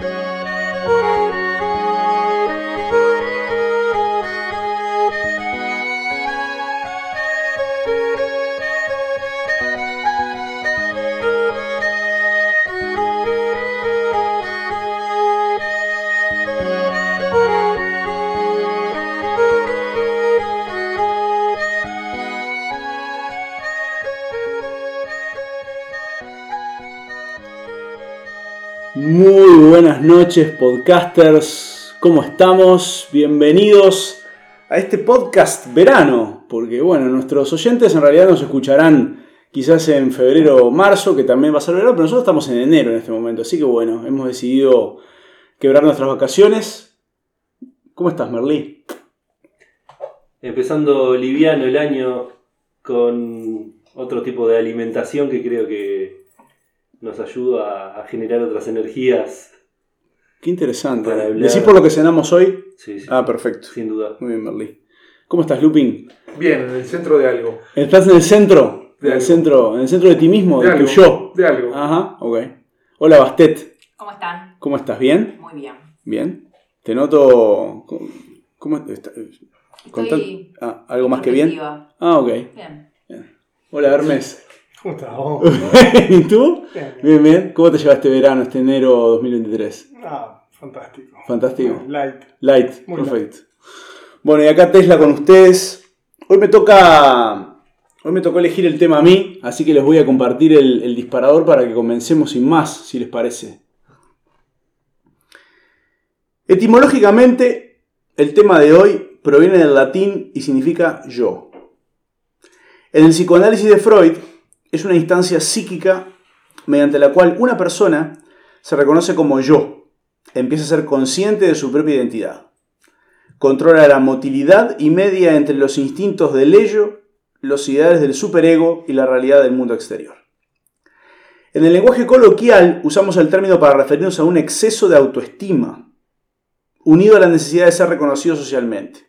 Muy noches, podcasters. ¿Cómo estamos? Bienvenidos a este podcast verano, porque bueno, nuestros oyentes en realidad nos escucharán quizás en febrero o marzo, que también va a ser verano, pero nosotros estamos en enero en este momento, así que bueno, hemos decidido quebrar nuestras vacaciones. ¿Cómo estás, Merlí? Empezando liviano el año con otro tipo de alimentación que creo que nos ayuda a generar otras energías. Qué interesante. Para hablar. ¿Decís por lo que cenamos hoy? Sí, sí, Ah, perfecto. sin duda. Muy bien, Merlí. ¿Cómo estás, Lupin? Bien, en el centro de algo. ¿Estás en el centro? De en el centro, en el centro de ti mismo, De de, tu algo. yo. De algo. Ajá, ok. Hola, Bastet. ¿Cómo están? ¿Cómo estás? ¿Bien? Muy bien. Bien. Te noto. ¿Cómo está? Estoy ah, ¿Algo más que bien? Ah, ok. Bien. Hola, Hermes. ¿Cómo estás vos? ¿Y tú? Bien. Bien, bien. ¿Cómo te lleva este verano, este enero 2023? Ah, fantástico. Fantástico. Light. Light, Muy perfecto. Bueno, y acá Tesla con ustedes. Hoy me toca. Hoy me tocó elegir el tema a mí, así que les voy a compartir el, el disparador para que comencemos sin más, si les parece. Etimológicamente, el tema de hoy proviene del latín y significa yo. En el psicoanálisis de Freud, es una instancia psíquica mediante la cual una persona se reconoce como yo, empieza a ser consciente de su propia identidad. Controla la motilidad y media entre los instintos del ello, los ideales del superego y la realidad del mundo exterior. En el lenguaje coloquial usamos el término para referirnos a un exceso de autoestima, unido a la necesidad de ser reconocido socialmente.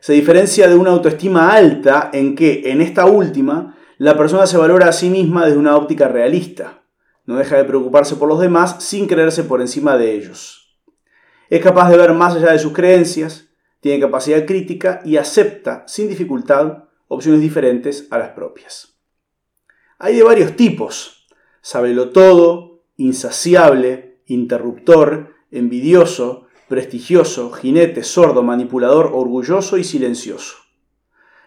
Se diferencia de una autoestima alta en que, en esta última, la persona se valora a sí misma desde una óptica realista. No deja de preocuparse por los demás sin creerse por encima de ellos. Es capaz de ver más allá de sus creencias, tiene capacidad crítica y acepta sin dificultad opciones diferentes a las propias. Hay de varios tipos. Sábelo todo, insaciable, interruptor, envidioso, prestigioso, jinete, sordo, manipulador, orgulloso y silencioso.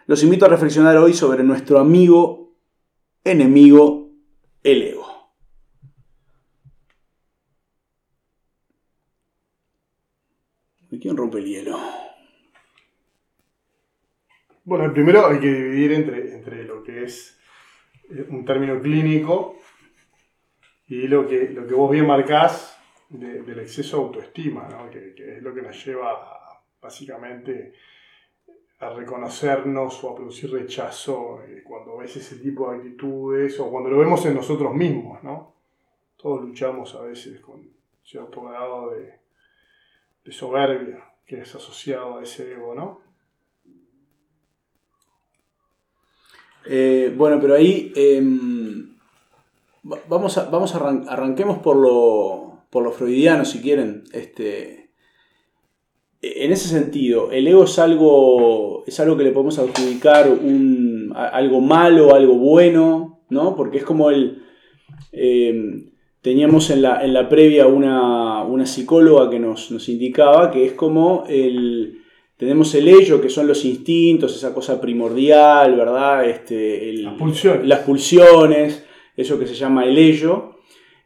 Los invito a reflexionar hoy sobre nuestro amigo, enemigo, el ego. ¿De quién rompe el hielo? Bueno, primero hay que dividir entre, entre lo que es eh, un término clínico y lo que, lo que vos bien marcás de- del exceso de autoestima, ¿no? que, es lo que nos lleva básicamente a reconocernos o a producir rechazo eh, cuando ves ese tipo de actitudes o cuando lo vemos en nosotros mismos. ¿no? Todos luchamos a veces con cierto grado de, soberbia que es asociado a ese ego, ¿no? Eh, bueno, pero ahí em, va- vamos a, vamos arranquemos por lo, por lo freudiano, si quieren. Este, en ese sentido, el ego es algo, es algo que le podemos adjudicar un, algo malo, algo bueno, ¿no? Porque es como el... em, teníamos en la, en la previa una, una psicóloga que nos, nos indicaba que es como el... Tenemos el ello, que son los instintos, esa cosa primordial, ¿verdad? Este, el- Las pulsiones. las pulsiones, eso que se llama el ello.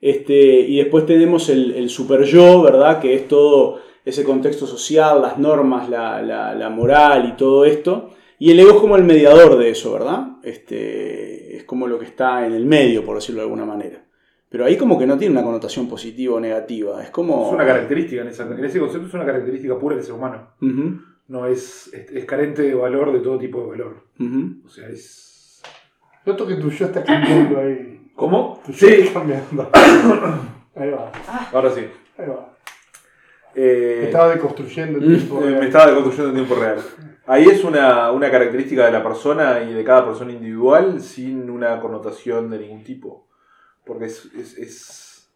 Este, y después tenemos el, el super yo, ¿verdad? Que es todo ese contexto social, las normas, la, la- la moral y todo esto. Y el ego es como el mediador de eso, ¿verdad? Este, es como lo que está en el medio, por decirlo de alguna manera. Pero ahí como que no tiene una connotación positiva o negativa. Es como... Es una característica, en, esa- en ese concepto es una característica pura del ser humano. No es, es, es carente de valor de todo tipo de valor. O sea, es. Noto que tu yo está cambiando ahí. ¿Cómo? Tu yo Sí, está cambiando. Ahí va, ahora sí. ahí va. Eh, Me estaba deconstruyendo el Mm, tiempo eh, real. me estaba deconstruyendo en tiempo real. Ahí es una, una característica de la persona y de cada persona individual sin una connotación de ningún tipo. Porque es, es, es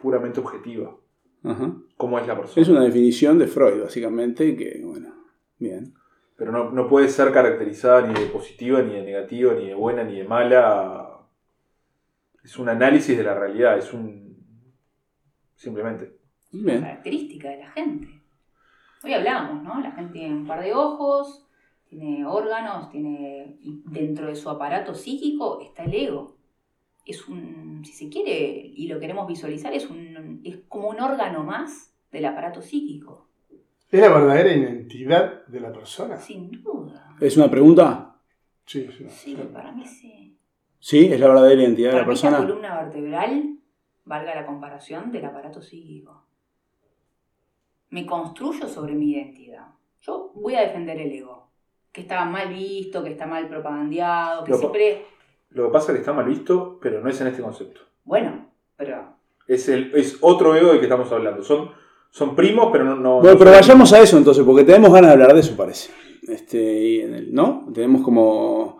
puramente objetiva. Ajá. cómo es la persona. Es una definición de Freud, básicamente, que, bueno, bien. Pero no, no puede ser caracterizada ni de positiva, ni de negativa, ni de buena, ni de mala. Es un análisis de la realidad, es un. Simplemente. Bien. característica de la gente. Hoy hablamos, ¿no? La gente tiene un par de ojos, tiene órganos, tiene. y dentro de su aparato psíquico está el ego. Es un. si se quiere, y lo queremos visualizar, es un. es como un órgano más del aparato psíquico. ¿Es la verdadera identidad de la persona? Sin duda. ¿Es una pregunta? Sí, sí. Sí, para mí sí. ¿Sí? ¿Es la verdadera identidad de la mí es la persona? columna vertebral, valga la comparación, del aparato psíquico. Me construyo sobre mi identidad. Yo voy a defender el ego, que está mal visto, que está mal propagandeado, que Lo- siempre... Lo que pasa es que está mal visto, pero no es en este concepto. Bueno, pero... Es, el, es otro ego del que estamos hablando. Son, son primos, pero no. no Bueno, no pero son- vayamos a eso entonces, porque tenemos ganas de hablar de eso, parece. Este, y en el- ¿No? Tenemos como...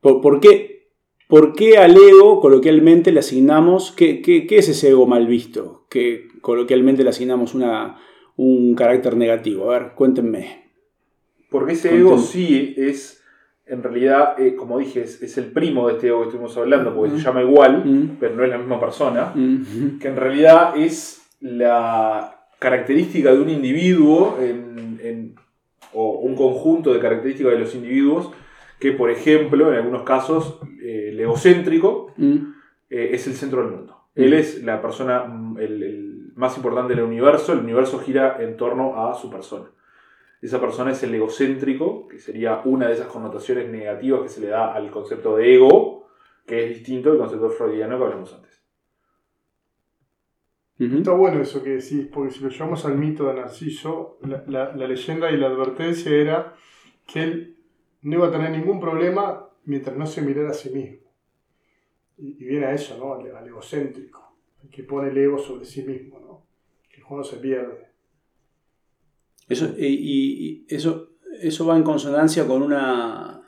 ¿Por, por qué, por qué al ego coloquialmente le asignamos... ¿Qué, qué, qué es ese ego mal visto? Que coloquialmente le asignamos una, un carácter negativo. A ver, cuéntenme. Porque ese ego sí es, en realidad, eh, como dije, es, es el primo de este ego que estuvimos hablando, porque Mm. se llama igual, Mm. pero no es la misma persona. Mm. Que en realidad es la característica de un individuo en- en- o un conjunto de características de los individuos que, por ejemplo, en algunos casos, eh, el egocéntrico Mm. eh, es el centro del mundo. Mm. Él es la persona, mm, el, el más importante del universo, el universo gira en torno a su persona. Esa persona es el egocéntrico, que sería una de esas connotaciones negativas que se le da al concepto de ego, que es distinto al concepto freudiano que hablamos antes. Está bueno eso que decís, porque si lo llevamos al mito de Narciso, la, la- la leyenda y la advertencia era que él no iba a tener ningún problema mientras no se mirara a sí mismo. Y, y viene a eso, ¿no? Al, al egocéntrico, el que pone el ego sobre sí mismo, ¿no? Juego se pierde. Eso, y, y- y eso, eso va en consonancia con una.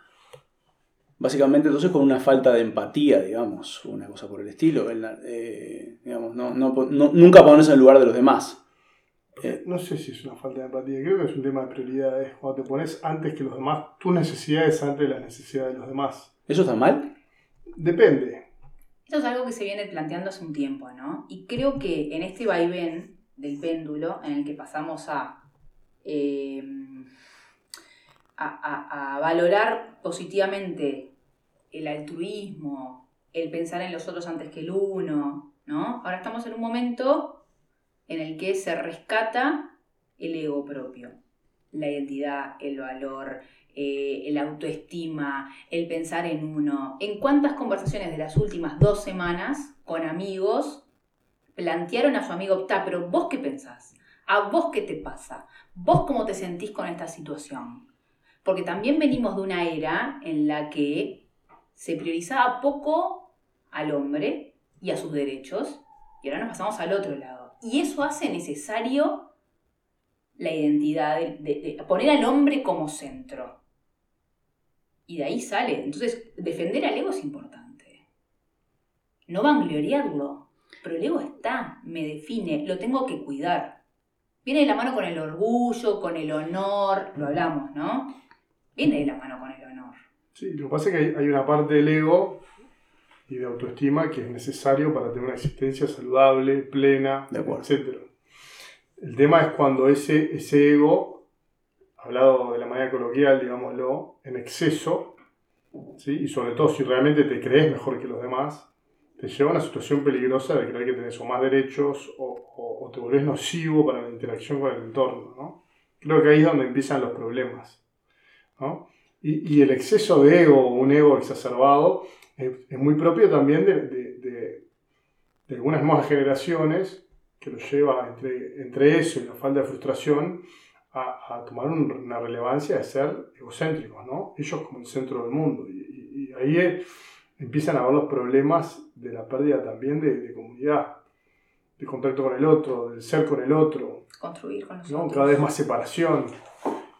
Básicamente, entonces, con una falta de empatía, digamos, una cosa por el estilo. eh, digamos, no, no nunca ponerse en el lugar de los demás. Eh, No sé si es una falta de empatía, creo que es un tema de prioridades. Cuando te pones antes que los demás, tus necesidades antes de las necesidades de los demás. ¿Eso está mal? Depende. Esto es algo que se viene planteando hace un tiempo, ¿no? Y creo que en este vaivén del péndulo, en el que pasamos a, eh, a, a- a valorar positivamente el altruismo, el pensar en los otros antes que el uno, ¿no? Ahora estamos en un momento en el que se rescata el ego propio, la identidad, el valor, eh, el autoestima, el pensar en uno. ¿En cuántas conversaciones de las últimas dos semanas con amigos plantearon a su amigo, ta, pero vos qué pensás? ¿A vos qué te pasa? ¿Vos cómo te sentís con esta situación? Porque también venimos de una era en la que se priorizaba poco al hombre y a sus derechos, y ahora nos pasamos al otro lado. Y eso hace necesario la identidad, de, de- de poner al hombre como centro. Y de ahí sale. Entonces, defender al ego es importante. No vangloriarlo. Pero el ego está, me define, lo tengo que cuidar. Viene de la mano con el orgullo, con el honor, lo hablamos, ¿no? Viene de la mano con el honor. Sí, lo que pasa es que hay, hay una parte del ego y de autoestima que es necesario para tener una existencia saludable, plena, De etc. El tema es cuando ese, ese ego, hablado de la manera coloquial, digámoslo, en exceso, ¿sí? y sobre todo si realmente te crees mejor que los demás, te lleva a una situación peligrosa de creer que tenés o más derechos o, o- o te volvés nocivo para la interacción con el entorno. ¿no? Creo que ahí es donde empiezan los problemas. ¿no? Y, y el exceso de ego, un ego exacerbado, es, es muy propio también de, de- de- de algunas nuevas generaciones que lo lleva entre, entre eso y la falta de frustración a, a tomar un- una relevancia de ser egocéntricos, ¿no? Ellos como el centro del mundo. Y, y- y ahí eh, empiezan a ver los problemas de la pérdida también de, de comunidad, de contacto con el otro, del ser con el otro, Construir con los ¿no? otros. cada vez más separación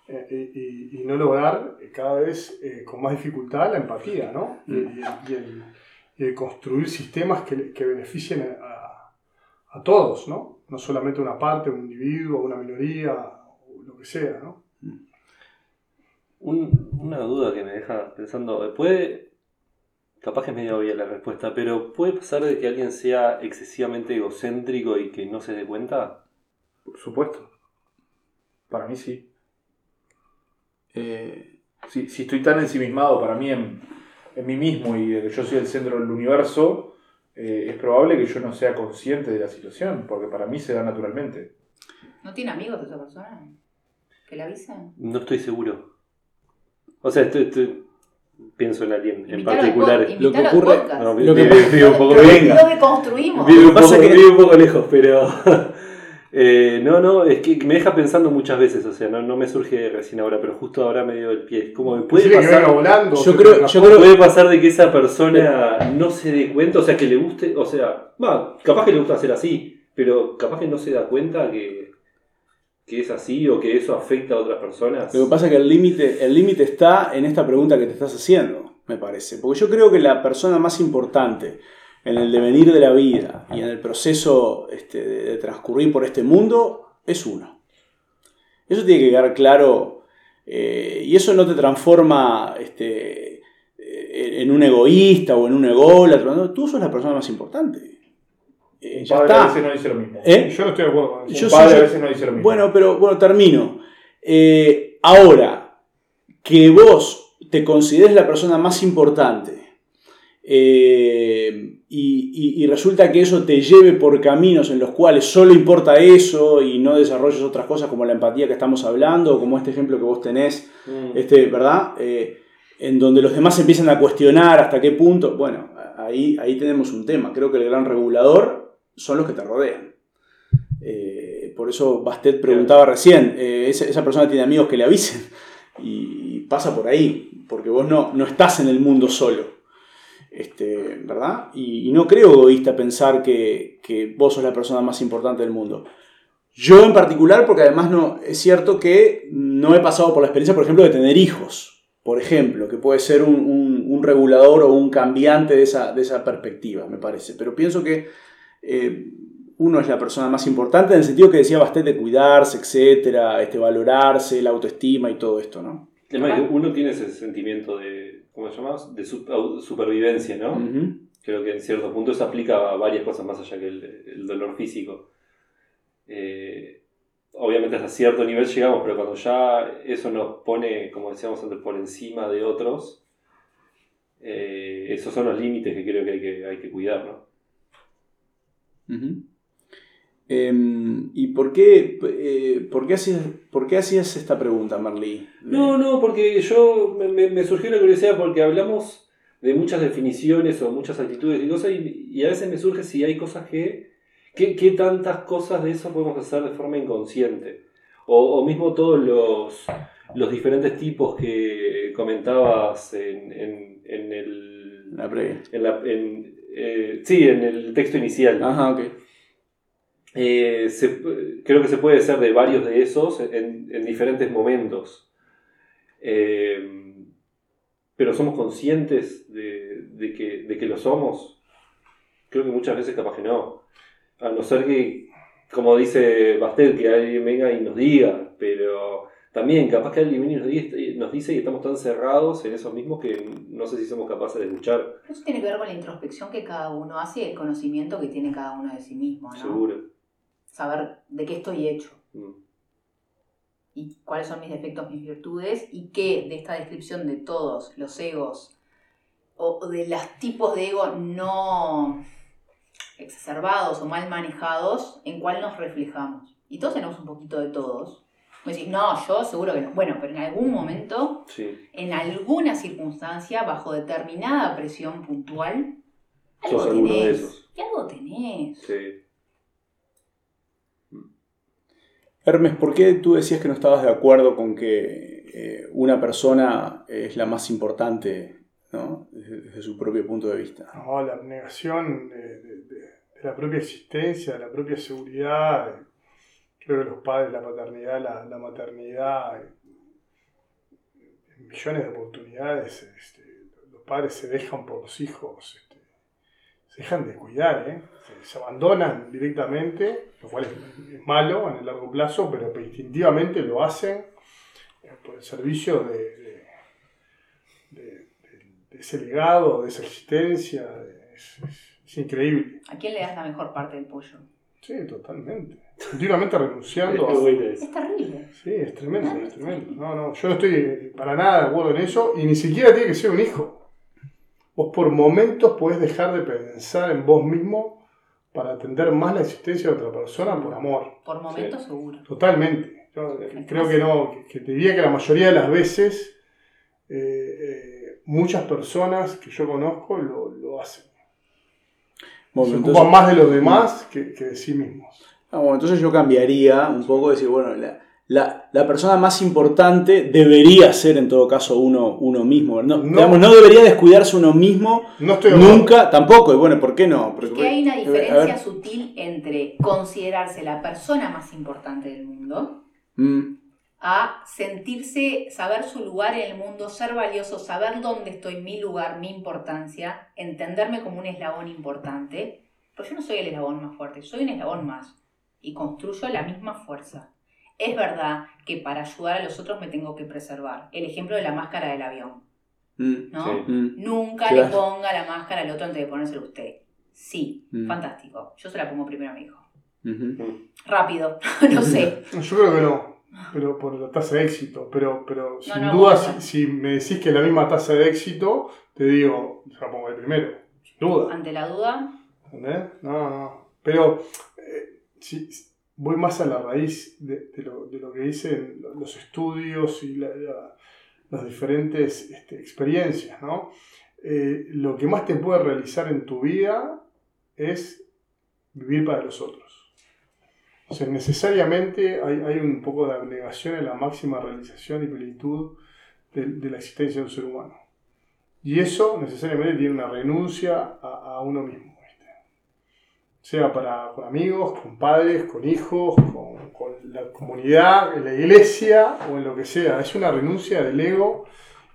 eh, y, no lograr eh, cada vez eh, con más dificultad la empatía, ¿no? Y, y el, y el- y el construir sistemas que, que beneficien a, a todos, ¿no? no solamente una parte, un individuo, una minoría, o lo que sea, ¿no? Un- una duda que me deja pensando, puede, capaz que es medio obvia la respuesta, pero ¿puede pasar de que alguien sea excesivamente egocéntrico y que no se dé cuenta? Por supuesto. Para mí sí. Eh, Si, si estoy tan ensimismado para mí en, en mí mismo y de que yo soy el centro del universo, eh, es probable que yo no sea consciente de la situación, porque para mí se da naturalmente. ¿No tiene amigos esa persona? ¿Que le avisen? No estoy seguro. O sea, estoy- estoy- pienso en alguien en particular. Lo que ocurre-. No, Lo que- vive, vive un poco lo, venga. lo deconstruimos. Vive un, Pasa poco, que- vive un poco lejos, pero. eh, no, no, es que me deja pensando muchas veces, o sea, no, no me surge recién ahora, pero justo ahora me dio el pie. Como me puede venga pasar, volando. Yo creo- yo creo- puede pasar de que esa persona no se dé cuenta, o sea, que le guste, o sea, va, capaz que le gusta hacer así, pero capaz que no se da cuenta que, que es así o que eso afecta a otras personas. Lo que pasa es que el límite el está en esta pregunta que te estás haciendo, me parece. Porque yo creo que la persona más importante en el devenir de la vida y en el proceso este, de, transcurrir por este mundo es uno. Eso tiene que quedar claro eh, y eso no te transforma este, eh, en un egoísta o en un ególatra. Tú sos la persona más importante. Eh, ya padre a está. veces no dice lo mismo. ¿Eh? Yo no estoy de acuerdo con eso. Yo padre yo- a veces no dice lo mismo. Bueno, pero bueno, termino. Eh, ahora, que vos te consideres la persona más importante eh, y, y- y resulta que eso te lleve por caminos en los cuales solo importa eso y no desarrolles otras cosas como la empatía que estamos hablando o como este ejemplo que vos tenés, Mm. este, ¿verdad? En donde los demás empiezan a cuestionar hasta qué punto, bueno, ahí, ahí tenemos un tema. Creo que el gran regulador son los que te rodean. Eh, por eso Bastet preguntaba recién, eh, esa, esa persona tiene amigos que le avisen y pasa por ahí, porque vos no, no estás en el mundo solo. Este, ¿Verdad? Y, y no creo egoísta pensar que, que vos sos la persona más importante del mundo. Yo en particular, porque además no, es cierto que no he pasado por la experiencia, por ejemplo, de tener hijos, por ejemplo, que puede ser un, un- un regulador o un cambiante de esa, de esa perspectiva, me parece. Pero pienso que eh, uno es la persona más importante en el sentido que decía bastante de cuidarse, etcétera, este, valorarse, la autoestima y todo esto, ¿no? Además, uno tiene ese sentimiento de, ¿cómo se llama? De supervivencia, ¿no? Creo que en cierto punto eso aplica a varias cosas más allá que el, el dolor físico. Eh, obviamente hasta cierto nivel llegamos, pero cuando ya eso nos pone, como decíamos antes, por encima de otros, eh, esos son los límites que creo que hay que, hay que cuidar, ¿no? Em, ¿Y por qué, eh, por, qué hacías, por qué hacías esta pregunta, Marley? No, no, porque yo me, surgió la curiosidad porque hablamos de muchas definiciones o muchas actitudes y cosas y, y a veces me surge si hay cosas que, que, qué tantas cosas de eso podemos hacer de forma inconsciente. O, o mismo todos los, los diferentes tipos que comentabas en, en, en el... La previa. En la, en, eh, sí, en el texto inicial. Ajá, ok. Eh, se- creo que se puede ser de varios de esos en, en diferentes momentos. Eh, pero somos conscientes de, de que, de que lo somos. Creo que muchas veces capaz que no. A no ser que, como dice Bastet, que alguien venga y nos diga, pero también capaz que alguien viene y nos, diga- nos dice y estamos tan cerrados en esos mismos que no sé si somos capaces de escuchar, Eso tiene que ver con la introspección que cada uno hace y el conocimiento que tiene cada uno de sí mismo, ¿no? seguro. Saber de qué estoy hecho Mm. y cuáles son mis defectos, mis virtudes y qué de esta descripción de todos los egos o de los tipos de ego no exacerbados o mal manejados, en cuál nos reflejamos. Y todos tenemos un poquito de todos. Vos decís, no, yo seguro que no. Bueno, pero en algún momento Sí. en alguna circunstancia, bajo determinada presión puntual, algo Sos alguno de tenés. esos. Y algo tenés. Sí. Hermes, ¿por qué tú decías que no estabas de acuerdo con que eh, una persona es la más importante ¿no? desde, desde su propio punto de vista? No, la abnegación de, de- de- de la propia existencia, de la propia seguridad. Creo que los padres, la paternidad, la, maternidad, en millones de oportunidades, este, los padres se dejan por los hijos, este, se dejan de cuidar, ¿eh? Se- abandonan directamente, lo cual es, malo en el largo plazo, pero instintivamente lo hacen eh, por el servicio de, ese legado, de esa existencia. es increíble. ¿A quién le das la mejor parte del pollo? Sí, totalmente. Continuamente renunciando a... Es. Terrible. Sí, es tremendo, es tremendo. No, no, yo no estoy para nada de acuerdo en eso y ni siquiera tiene que ser un hijo. Vos por momentos podés dejar de pensar en vos mismo para atender más la existencia de otra persona por amor. Por momentos seguro. Totalmente. Yo eh, creo que no, que- que te diría que la mayoría de las veces eh, eh, muchas personas que yo conozco lo, lo hacen. Bueno, Se entonces- ocupan más de los demás que, que de sí mismos. Ah, bueno, entonces yo cambiaría un poco, decir, bueno, la, la- la persona más importante debería ser en todo caso uno, uno mismo. No, No. digamos, no debería descuidarse uno mismo No estoy nunca, tampoco. Y bueno, ¿por qué no? Es Porque- que hay una diferencia sutil entre considerarse la persona más importante del mundo mm, a sentirse, saber su lugar en el mundo, ser valioso, saber dónde estoy, mi lugar, mi importancia, entenderme como un eslabón importante. Pero yo no soy el eslabón más fuerte, soy un eslabón más y construyo la misma fuerza. Es verdad que para ayudar a los otros me tengo que preservar. El ejemplo de la máscara del avión, mm, ¿no? Sí. mm. Nunca Claro. le ponga la máscara al otro antes de ponérsela usted. Sí, Mm. fantástico. Yo se la pongo primero a mi hijo. Rápido, no sé. Yo creo que no, pero por la tasa de éxito. Pero, pero sin no, duda, si, si me decís que es la misma tasa de éxito, te digo, yo la pongo de primero, sin duda. Ante la duda, ¿Entendés? No, no. Pero eh, si, voy más a la raíz de, de lo, de lo que dicen los estudios y la- la- las diferentes este, experiencias, ¿no? Eh, lo que más te puede realizar en tu vida es vivir para los otros. O sea, necesariamente hay, un poco de abnegación en la máxima realización y plenitud de, la existencia de un ser humano. Y eso necesariamente tiene una renuncia a, uno mismo. Sea para, con amigos, con padres, con hijos, con, con la comunidad, en la iglesia o en lo que sea. Es una renuncia del ego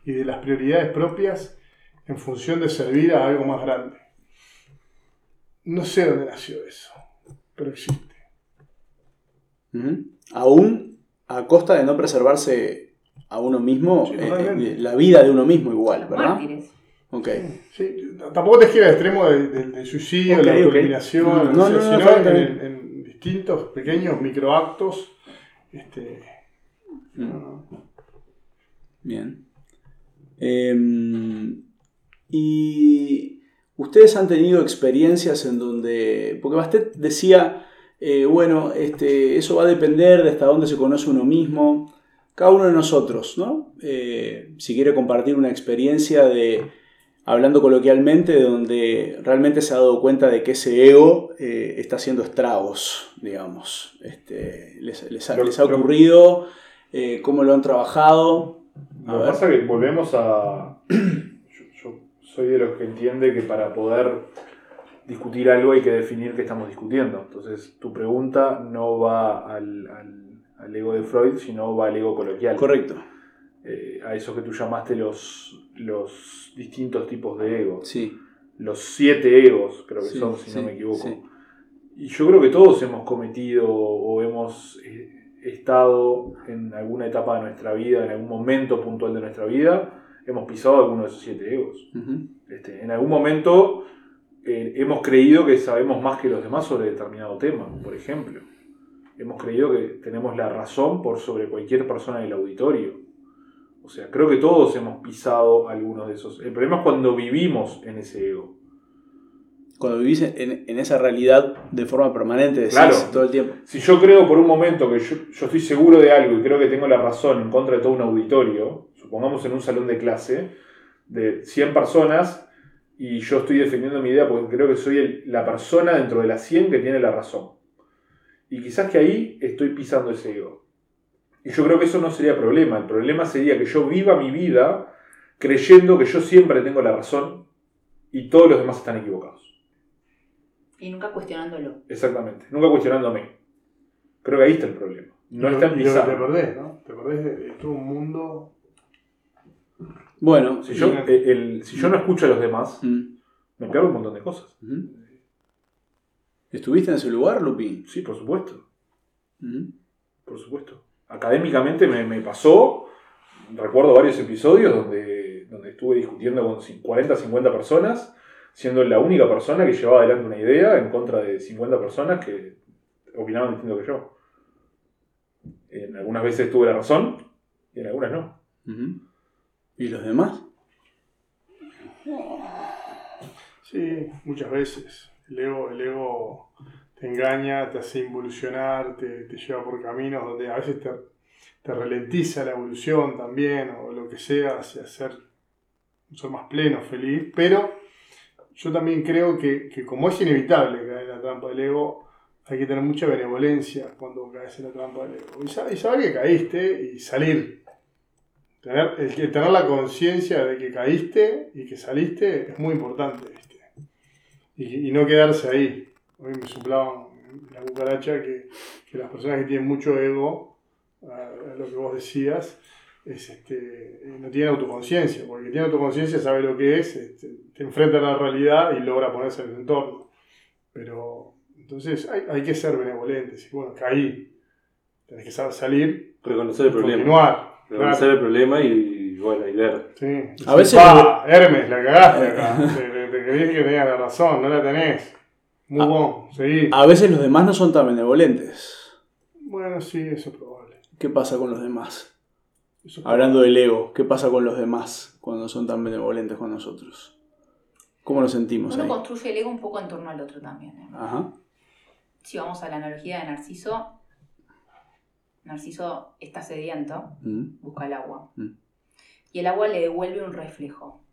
y de las prioridades propias en función de servir a algo más grande. No sé dónde nació eso, pero existe. Aún a costa de no preservarse a uno mismo, Sí, eh, eh, la vida de uno mismo igual, ¿verdad? mártires. Ok. Sí, tampoco te gira al extremo de- de- del suicidio, Ok, la autoeliminación, No, o no, sea, no, no, sino en, distintos pequeños microactos. Este, Mm. no, Bien. Em, y ustedes han tenido experiencias en donde, porque Bastet decía, eh, bueno, este, eso va a depender de hasta dónde se conoce uno mismo, cada uno de nosotros, ¿no? Eh, si quiere compartir una experiencia de, hablando coloquialmente, de donde realmente se ha dado cuenta de que ese ego eh, está haciendo estragos, digamos. Este, les, les ha, les ocurrido, cómo lo han trabajado. A Lo que pasa es que volvemos a. Yo, yo soy de los que entiende que para poder discutir algo hay que definir qué estamos discutiendo. Entonces, tu pregunta no va al, al- al ego de Freud, sino va al ego coloquial. Correcto, Eh, a eso que tú llamaste los, los distintos tipos de ego. sí. Los siete egos, creo que Sí, son, si sí, no me equivoco. sí. Y yo creo que todos hemos cometido o hemos eh, estado en alguna etapa de nuestra vida, en algún momento puntual de nuestra vida, hemos pisado alguno de esos siete egos. Ujú. Este, en algún momento eh, hemos creído que sabemos más que los demás sobre determinado tema, por ejemplo. Hemos creído que tenemos la razón por sobre cualquier persona del auditorio. O sea, creo que todos hemos pisado algunos de esos. El problema es cuando vivimos en ese ego. Cuando vivís en, en esa realidad de forma permanente, decís Claro. todo el tiempo. Si yo creo por un momento que yo, yo estoy seguro de algo y creo que tengo la razón en contra de todo un auditorio, supongamos en un salón de clase de 100 personas y yo estoy defendiendo mi idea porque creo que soy el- la persona dentro de las 100 que tiene la razón. Y quizás que ahí estoy pisando ese ego. Y yo creo que eso no sería problema. El problema sería que yo viva mi vida creyendo que yo siempre tengo la razón y todos los demás están equivocados. Y nunca cuestionándolo. Exactamente. Nunca cuestionándome. Creo que ahí está el problema. No y está en y te perdés, ¿no? Te perdés de, de todo un mundo. Bueno, Si yo, Sí. el- el- si yo no escucho a los demás, Mm, me pierdo un montón de cosas. ¿Estuviste en ese lugar, Lupin? Sí, por supuesto. Por supuesto. Académicamente me, me pasó, recuerdo varios episodios donde, donde estuve discutiendo con cin- 40, 50 personas, siendo la única persona que llevaba adelante una idea en contra de 50 personas que opinaban distinto que yo. En algunas veces tuve la razón y en algunas no. ¿Y los demás? Sí, muchas veces. El ego, el ego te engaña, te hace involucionar, te, te lleva por caminos donde a veces te, te ralentiza la evolución también, o lo que sea, hacia ser ser más pleno, feliz. Pero yo también creo que, que como es inevitable caer en la trampa del ego, hay que tener mucha benevolencia cuando caes en la trampa del ego. Y saber que caíste y salir. Tener, el tener la conciencia de que caíste y que saliste es muy importante, ¿viste? Y, y no quedarse ahí. Hoy me soplaban en la cucaracha que, que las personas que tienen mucho ego, a, a lo que vos decías, es, este, eh, no tienen autoconciencia, porque el que tiene autoconciencia sabe lo que es, este, te enfrenta a la realidad y logra ponerse en el entorno. Pero entonces hay, hay que ser benevolentes. Y bueno, caí. Tenés que saber salir Reconocer el problema. continuar. Reconocer Claro. el problema y, bueno, y ver. Sí. A veces Pa, Hermes, la cagaste acá. te, te, que tenías la razón, no la tenés. Muy Ah. bueno, seguí. A veces los demás no son tan benevolentes. Bueno, sí, eso es probable. ¿Qué pasa con los demás? Es Hablando del ego, ¿qué pasa con los demás cuando son tan benevolentes con nosotros? ¿Cómo nos sentimos Uno ahí? construye el ego un poco en torno al otro también. ¿eh? Ajá. Si vamos a la analogía de Narciso, Narciso está sediento, Mm. busca el agua. Mm. Y el agua le devuelve un reflejo.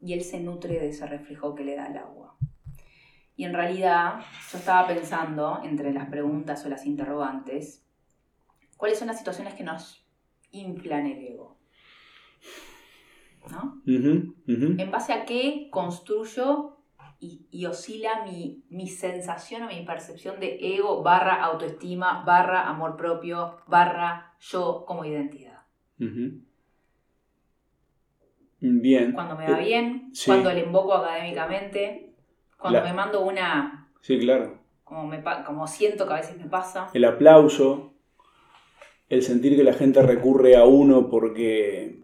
Y él se nutre de ese reflejo que le da el agua. Y en realidad, yo estaba pensando, entre las preguntas o las interrogantes, cuáles son las situaciones que nos inflan el ego. ¿No? ¿En base a qué construyo y, y oscila mi, mi sensación o mi percepción de ego barra autoestima barra amor propio barra yo como identidad? Bien. Cuando me va Eh, bien, sí. cuando le invoco académicamente, cuando La- me mando una, Sí, claro. como, me, como siento que a veces me pasa. El aplauso, el sentir que la gente recurre a uno porque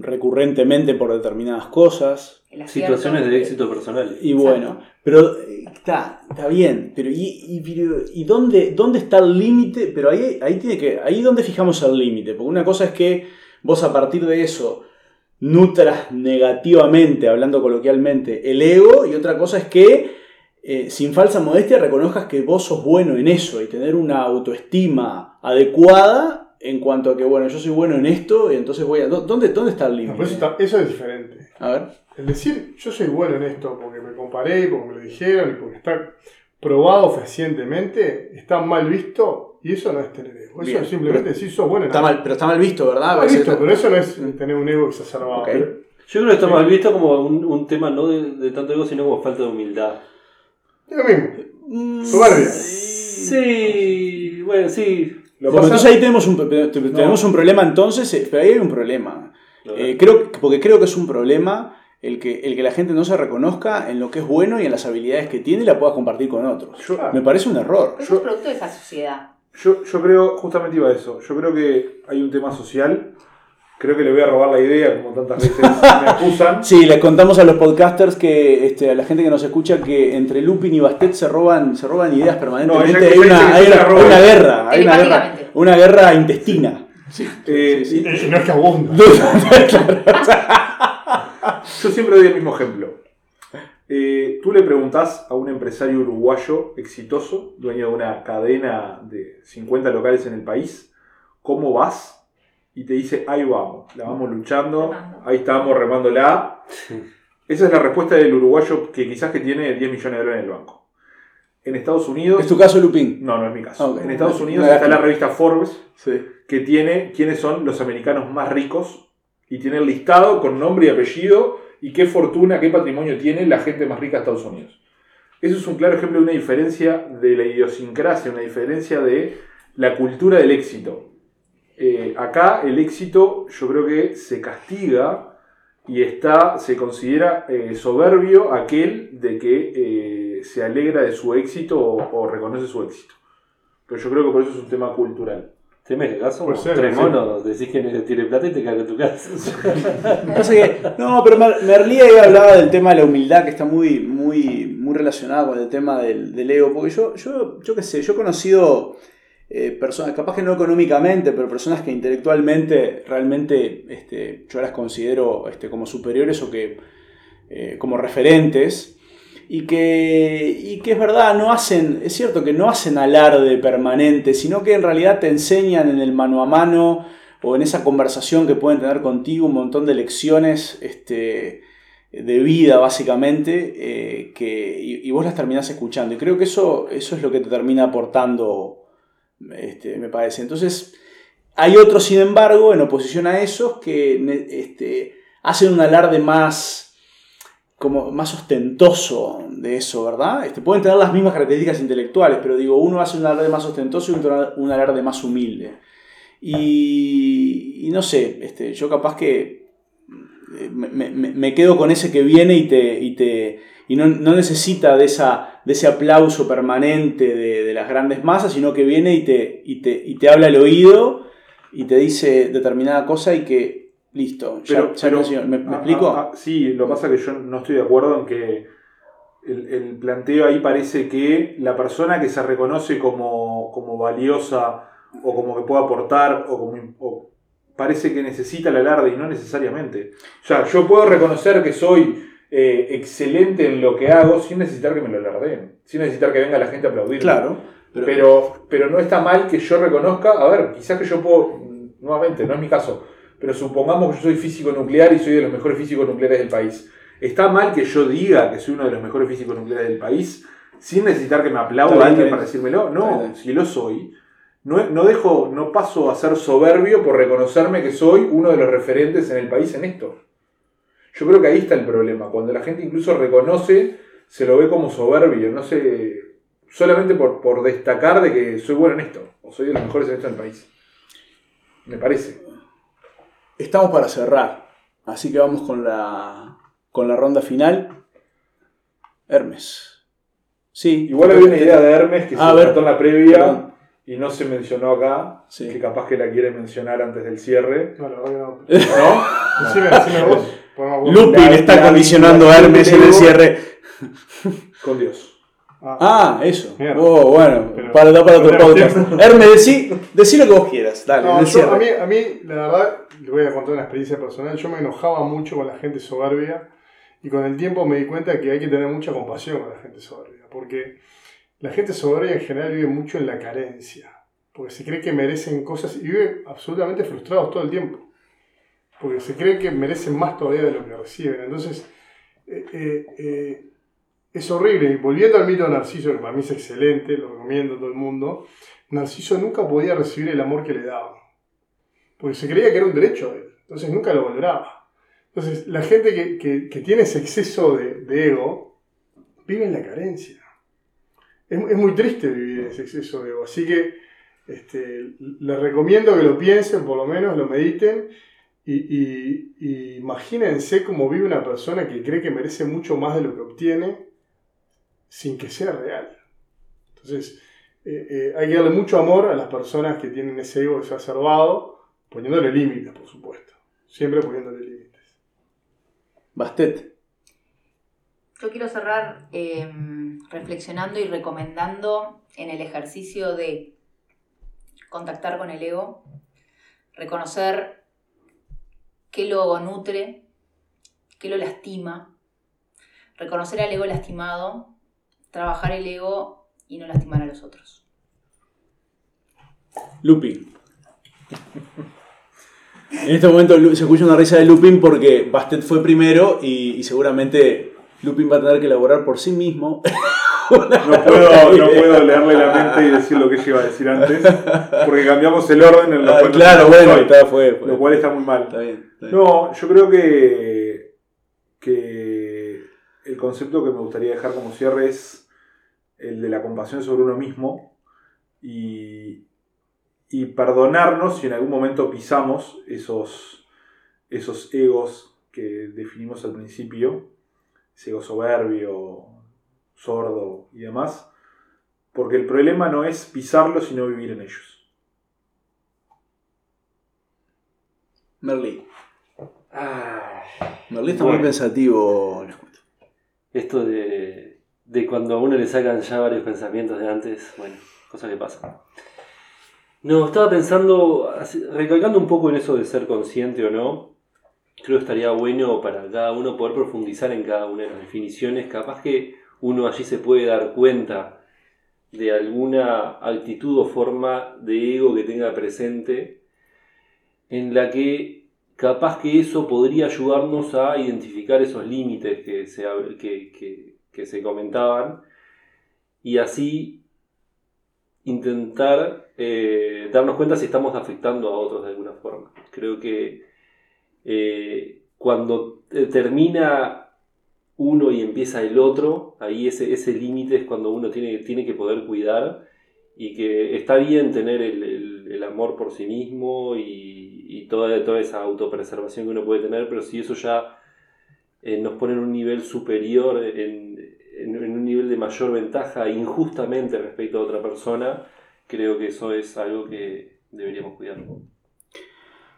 recurrentemente por determinadas cosas. Situaciones de éxito personal. Y bueno, pero eh, está, está bien, pero ¿y, y, pero- ¿y dónde, dónde está el límite? Pero ahí, ahí tiene que, ahí donde fijamos el límite, porque una cosa es que vos a partir de eso nutras negativamente, hablando coloquialmente, el ego, y otra cosa es que eh, sin falsa modestia reconozcas que vos sos bueno en eso y tener una autoestima adecuada en cuanto a que, bueno, yo soy bueno en esto y entonces voy a... ¿dó- ¿Dónde, dónde está el límite? eso, está- eso es diferente. A ver. El decir yo soy bueno en esto porque me comparé, porque me lo dijeron y porque está probado fehacientemente, está mal visto y eso no es tener ego. Eso Bien. es simplemente decir sos bueno en Está algo. mal, pero está mal visto, ¿verdad? Está mal visto, pero eso no es tener un ego exacerbado. Ok. Pero- Yo creo que está Sí. mal visto como un, un tema no de, de tanto ego, sino como falta de humildad. Es lo mismo. Mm, Soberbia. Sí, bueno, sí. Lo pasa- entonces ahí tenemos un, te- tenemos un problema entonces, eh, pero ahí hay un problema. Eh, creo, porque creo que es un problema el que, el que la gente no se reconozca en lo que es bueno y en las habilidades que tiene y la pueda compartir con otros. Yo. Me parece un error. Eso es producto de esa sociedad. yo, yo creo, justamente iba a eso, yo creo que hay un tema social, creo que le voy a robar la idea, como tantas veces me acusan. Sí, les contamos a los podcasters que este, a la gente que nos escucha que entre Lupin y Bastet se roban, se roban ideas permanentemente. No, hay, una, hay hay guerra, hay una guerra, Telepáticamente. una guerra intestina. Eh, Sí, sí. Y no es que abunda. Yo siempre doy el mismo ejemplo. Eh, tú le preguntás a un empresario uruguayo exitoso, dueño de una cadena de 50 locales en el país, ¿cómo vas? Y te dice, ahí vamos, la vamos luchando, Remando. ahí estamos remándola. Esa es la respuesta del uruguayo que quizás que tiene 10 millones de dólares en el banco. En Estados Unidos... ¿Es tu caso, Lupin? No, no es mi caso. Ah. En Estados Unidos está la revista Forbes, Sí. que tiene quiénes son los americanos más ricos y tiene el listado con nombre y apellido y qué fortuna, qué patrimonio tiene la gente más rica de Estados Unidos. Eso es un claro ejemplo de una diferencia de la idiosincrasia, una diferencia de la cultura del éxito. Eh, acá el éxito yo creo que se castiga y está, se considera eh, soberbio aquel de que eh, se, alegra de su éxito o, o reconoce su éxito. Pero yo creo que por eso es un tema cultural. Te me cagás, Puede ser, tres sí. monos, decís que tiene plata y te cagas tu casa. Que- no, pero Mer- Merlí ahí hablaba del tema de la humildad que está muy, muy, muy relacionado con el tema del, del ego. Porque yo, yo, yo qué sé, yo he conocido eh, personas, capaz que no económicamente, pero personas que intelectualmente realmente este, yo las considero este, como superiores o que eh, como referentes. Y que, y que es verdad, no hacen, es cierto que no hacen alarde permanente, sino que en realidad te enseñan en el mano a mano o en esa conversación que pueden tener contigo un montón de lecciones este, de vida, básicamente, eh, que, y, vos las terminás escuchando. Y creo que eso, eso es lo que te termina aportando, este, me parece. Entonces, hay otros, sin embargo, en oposición a esos, que este, hacen un alarde más como más ostentoso de eso, ¿verdad? Este, pueden tener las mismas características intelectuales, pero digo, uno hace un alarde más ostentoso y otro un alarde más humilde. Y, no sé, yo capaz que me, me- me quedo con ese que viene y te. Y, te, y no, no necesita de, esa, de ese aplauso permanente de, de las grandes masas, sino que viene y te, y, te, y te habla al oído y te dice determinada cosa y que. Listo, Pero- ya. ¿Me, me Ah, explico? ah, ah, sí, lo que pasa es que yo no estoy de acuerdo en que el, el planteo ahí parece que la persona que se reconoce como, como valiosa o como que puede aportar o como o parece que necesita el alarde y no necesariamente. O sea, yo puedo reconocer que soy eh, excelente en lo que hago sin necesitar que me lo alardeen, sin necesitar que venga la gente a aplaudir. Claro. Pero, Pero, pero no está mal que yo reconozca, a ver, quizás que yo puedo, nuevamente, no es mi caso, pero supongamos que yo soy físico nuclear y soy de los mejores físicos nucleares del país. ¿Está mal que yo diga que soy uno de los mejores físicos nucleares del país sin necesitar que me bien, alguien para decírmelo? No, si lo soy. No, no dejo, no paso a ser soberbio por reconocerme que soy uno de los referentes en el país en esto. Yo creo que ahí está el problema. Cuando la gente incluso reconoce, se lo ve como soberbio, no sé, solamente por, por destacar de que soy bueno en esto, o soy de los mejores en esto en el país. Me parece. Estamos para cerrar. Así que vamos con la, con la ronda final. Hermes. Sí. Igual había una idea de Hermes que se A ver. en la previa Perdón. Y no se mencionó acá, Sí. que capaz que la quiere mencionar antes del cierre. No, la verdad que no. ¿No? Decime, decime vos. Lupin La- está la condicionando a Hermes en el cierre. Con Dios. Ah, eso. Mierda. Oh, bueno. Pero- para, para otro podcast. Hermes, decí, decí lo que vos quieras. Dale, en No, el yo- cierre. a, mí, a mí, la verdad, le voy a contar una experiencia personal. Yo me enojaba mucho con la gente soberbia y con el tiempo me di cuenta que hay que tener mucha compasión con la gente soberbia. Porque la gente soberbia en general vive mucho en la carencia. Porque se cree que merecen cosas y vive absolutamente frustrados todo el tiempo. Porque se cree que merecen más todavía de lo que reciben. Entonces, eh, eh, eh, es horrible. Y volviendo al mito de Narciso, que para mí es excelente, lo recomiendo a todo el mundo. Narciso nunca podía recibir el amor que le daban. Porque se creía que era un derecho de él. Entonces nunca lo valoraba. Entonces la gente que, que- tiene ese exceso de ego vive en la carencia. Es, es muy triste vivir ese exceso de ego. Así que este, les recomiendo que lo piensen, por lo menos lo mediten. Y, imagínense cómo vive una persona que cree que merece mucho más de lo que obtiene sin que sea real. Entonces, eh, eh, hay que darle mucho amor a las personas que tienen ese ego exacerbado, poniéndole límites, por supuesto. Siempre poniéndole límites. Bastet. Yo quiero cerrar eh, reflexionando y recomendando en el ejercicio de contactar con el ego, reconocer qué lo nutre, qué lo lastima, reconocer al ego lastimado, trabajar el ego y no lastimar a los otros. Lupin. En este momento se escucha una risa de Lupin porque Bastet fue primero y seguramente Lupin va a tener que elaborar por sí mismo. No puedo, no puedo leerle la mente y decir lo que ella iba a decir antes, porque cambiamos el orden en lo Ah, claro, bueno, está, fue, fue. lo cual está muy mal. Está bien. está bien. No, yo creo que, que el concepto que me gustaría dejar como cierre es el de la compasión sobre uno mismo y, y perdonarnos si en algún momento pisamos esos, esos egos que definimos al principio, ese ego soberbio, sordo y demás, porque el problema no es pisarlos, sino vivir en ellos. Merlí. Ah, Merlí está Bueno. muy pensativo. les cuento. esto de, de cuando a uno le sacan ya varios pensamientos de antes, bueno, cosa que pasa. No, estaba pensando, así- recalcando un poco en eso de ser consciente o no, creo que estaría bueno para cada uno poder profundizar en cada una de las definiciones, capaz que uno allí se puede dar cuenta de alguna actitud o forma de ego que tenga presente, en la que capaz que eso podría ayudarnos a identificar esos límites que se, que- que se comentaban y así intentar eh, darnos cuenta si estamos afectando a otros de alguna forma. Creo que eh, cuando eh, termina uno y empieza el otro, ahí ese, ese límite es cuando uno tiene, tiene que poder cuidar y que está bien tener el, el- amor por sí mismo y, y toda, toda esa autopreservación que uno puede tener, pero si eso ya eh, nos pone en un nivel superior, en, en- en un nivel de mayor ventaja injustamente respecto a otra persona, creo que eso es algo que deberíamos cuidar.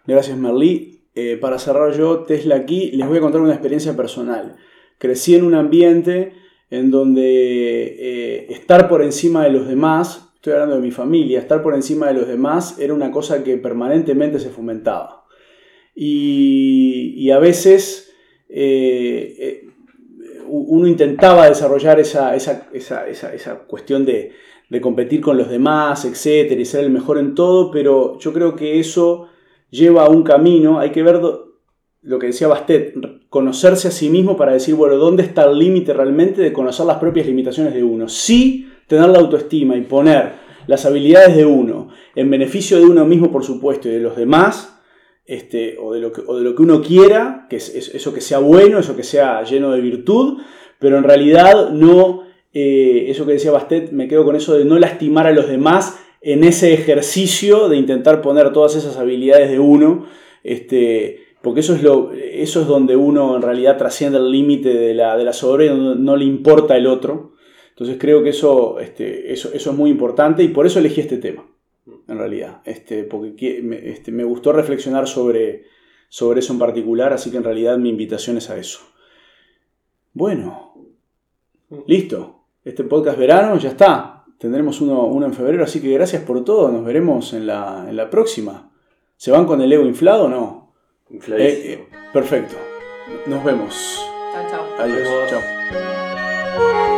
Gracias, Merlí. Eh, para cerrar yo, Tesla aquí, les voy a contar una experiencia personal. Crecí en un ambiente en donde eh, estar por encima de los demás, estoy hablando de mi familia, estar por encima de los demás era una cosa que permanentemente se fomentaba. Y, a veces eh, uno intentaba desarrollar esa, esa, esa, esa, esa cuestión de, de competir con los demás, etcétera, y ser el mejor en todo, pero yo creo que eso lleva a un camino, hay que ver lo que decía Bastet, conocerse a sí mismo para decir, bueno, ¿dónde está el límite realmente de conocer las propias limitaciones de uno? Sí, tener la autoestima y poner las habilidades de uno en beneficio de uno mismo, por supuesto, y de los demás, este, o, de lo que, o de lo que uno quiera, que es- eso que sea bueno, eso que sea lleno de virtud, pero en realidad no, eh, eso que decía Bastet, me quedo con eso de no lastimar a los demás en ese ejercicio de intentar poner todas esas habilidades de uno, este, porque eso es, lo, eso es donde uno en realidad trasciende el límite de la, de la no, no le importa el otro. Entonces creo que eso, este, eso, eso es muy importante y por eso elegí este tema, en realidad, este, porque me, este, me gustó reflexionar sobre, sobre eso en particular, así que en realidad mi invitación es a eso. Bueno, listo. Este podcast verano ya está. Tendremos uno, uno en febrero, así que gracias por todo. Nos veremos en la, en la próxima. ¿Se van con el ego inflado o no? Infladísimo. Eh, eh, perfecto. Nos vemos. Chao, chao. Adiós. Chao.